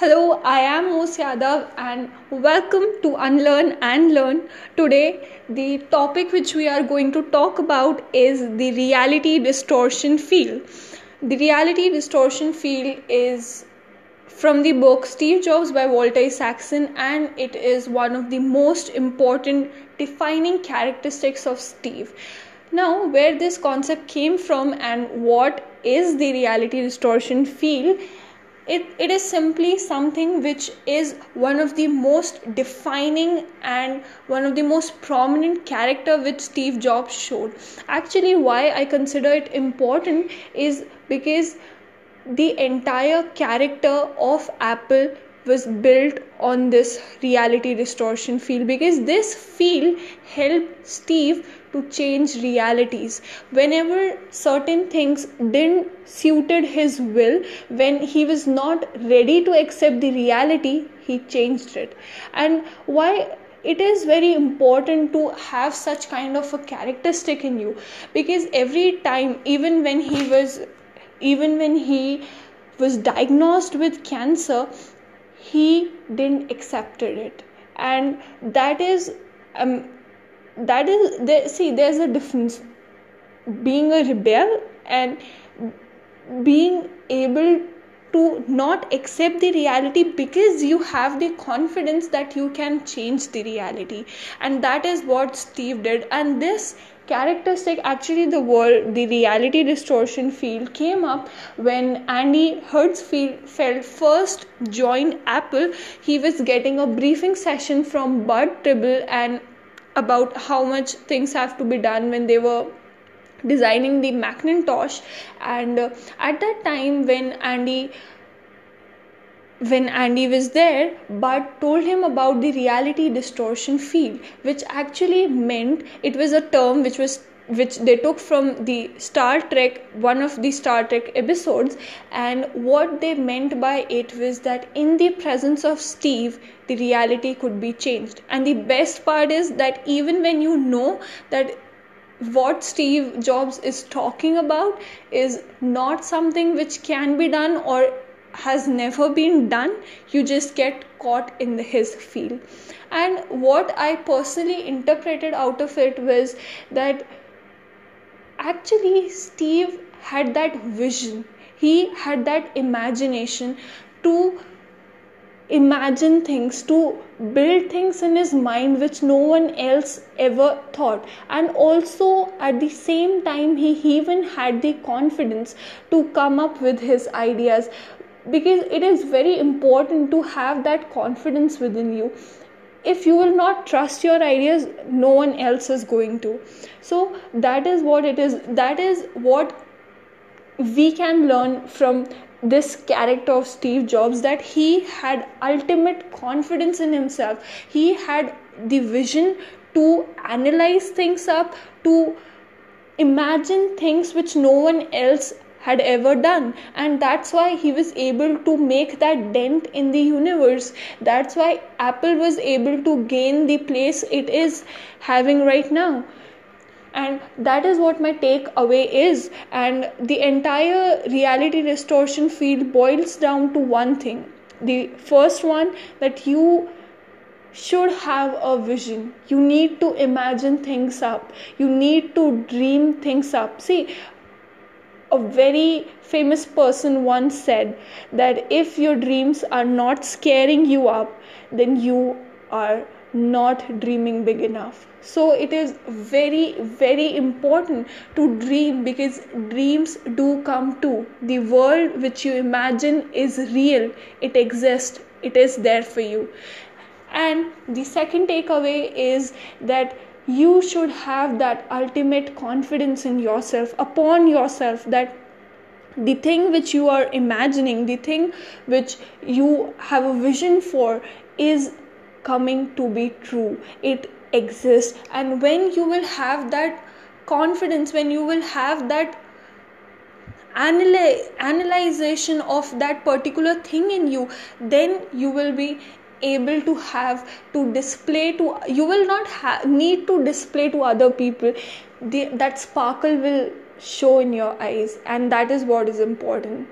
Hello, I am Mos Yadav and welcome to Unlearn and Learn. Today, the topic which we are going to talk about is the reality distortion field. The reality distortion field is from the book Steve Jobs by Walter Isaacson and it is one of the most important defining characteristics of Steve. Now, where this concept came from and what is the reality distortion field it, it is simply something which is one of the most defining and one of the most prominent character which steve jobs showed. Actually why i consider it important is because the entire character of apple was built on this reality distortion field. Because this field helped steve to change realities. Whenever certain things didn't suited his will when he was not ready to accept the reality he changed it. And why it is very important to have such kind of a characteristic in you because every time even when he was even when he was diagnosed with cancer he didn't accepted it. And that is um, that is there see there's a difference. Being a rebel and being able to not accept the reality because you have the confidence that you can change the reality. And that is what steve did. And this characteristic actually the world the reality distortion field came up when andy hertzfeld first joined apple. He was getting a briefing session from bud tribble and about how much things have to be done when they were designing the Macintosh. And uh, at that time when Andy when Andy was there, Bud told him about the reality distortion field, which actually meant it was a term which was which they took from the Star Trek, one of the Star Trek episodes, and what they meant by it was that in the presence of Steve, the reality could be changed. And the best part is that even when you know that what Steve Jobs is talking about is not something which can be done or has never been done you just get caught in his field and what i personally interpreted out of it was that actually steve had that vision. He had that imagination to imagine things to build things in his mind which no one else ever thought. And also at the same time he even had the confidence to come up with his ideas. Because it is very important to have that confidence within you if you will not trust your ideas no one else is going to so that is what it is that is what we can learn from this character of Steve Jobs that he had ultimate confidence in himself. He had the vision to analyze things up, to imagine things which no one else had ever done. And that's why he was able to make that dent in the universe. That's why apple was able to gain the place it is having right now. And that is what my takeaway is. And the entire reality distortion field boils down to one thing. The first one that you should have a vision. You need to imagine things up. You need to dream things up. See a very famous person once said that if your dreams are not scaring you up, then you are not dreaming big enough. So it is very, very important to dream because dreams do come true. The world which you imagine is real, it exists, it is there for you. And the second takeaway is that you should have that ultimate confidence in yourself upon yourself that the thing which you are imagining the thing which you have a vision for is coming to be true. It exists. And when you will have that confidence when you will have that analy- analyzation of that particular thing in you then you will be able to have to display to you will not need to display to other people. The, that sparkle will show in your eyes and that is what is important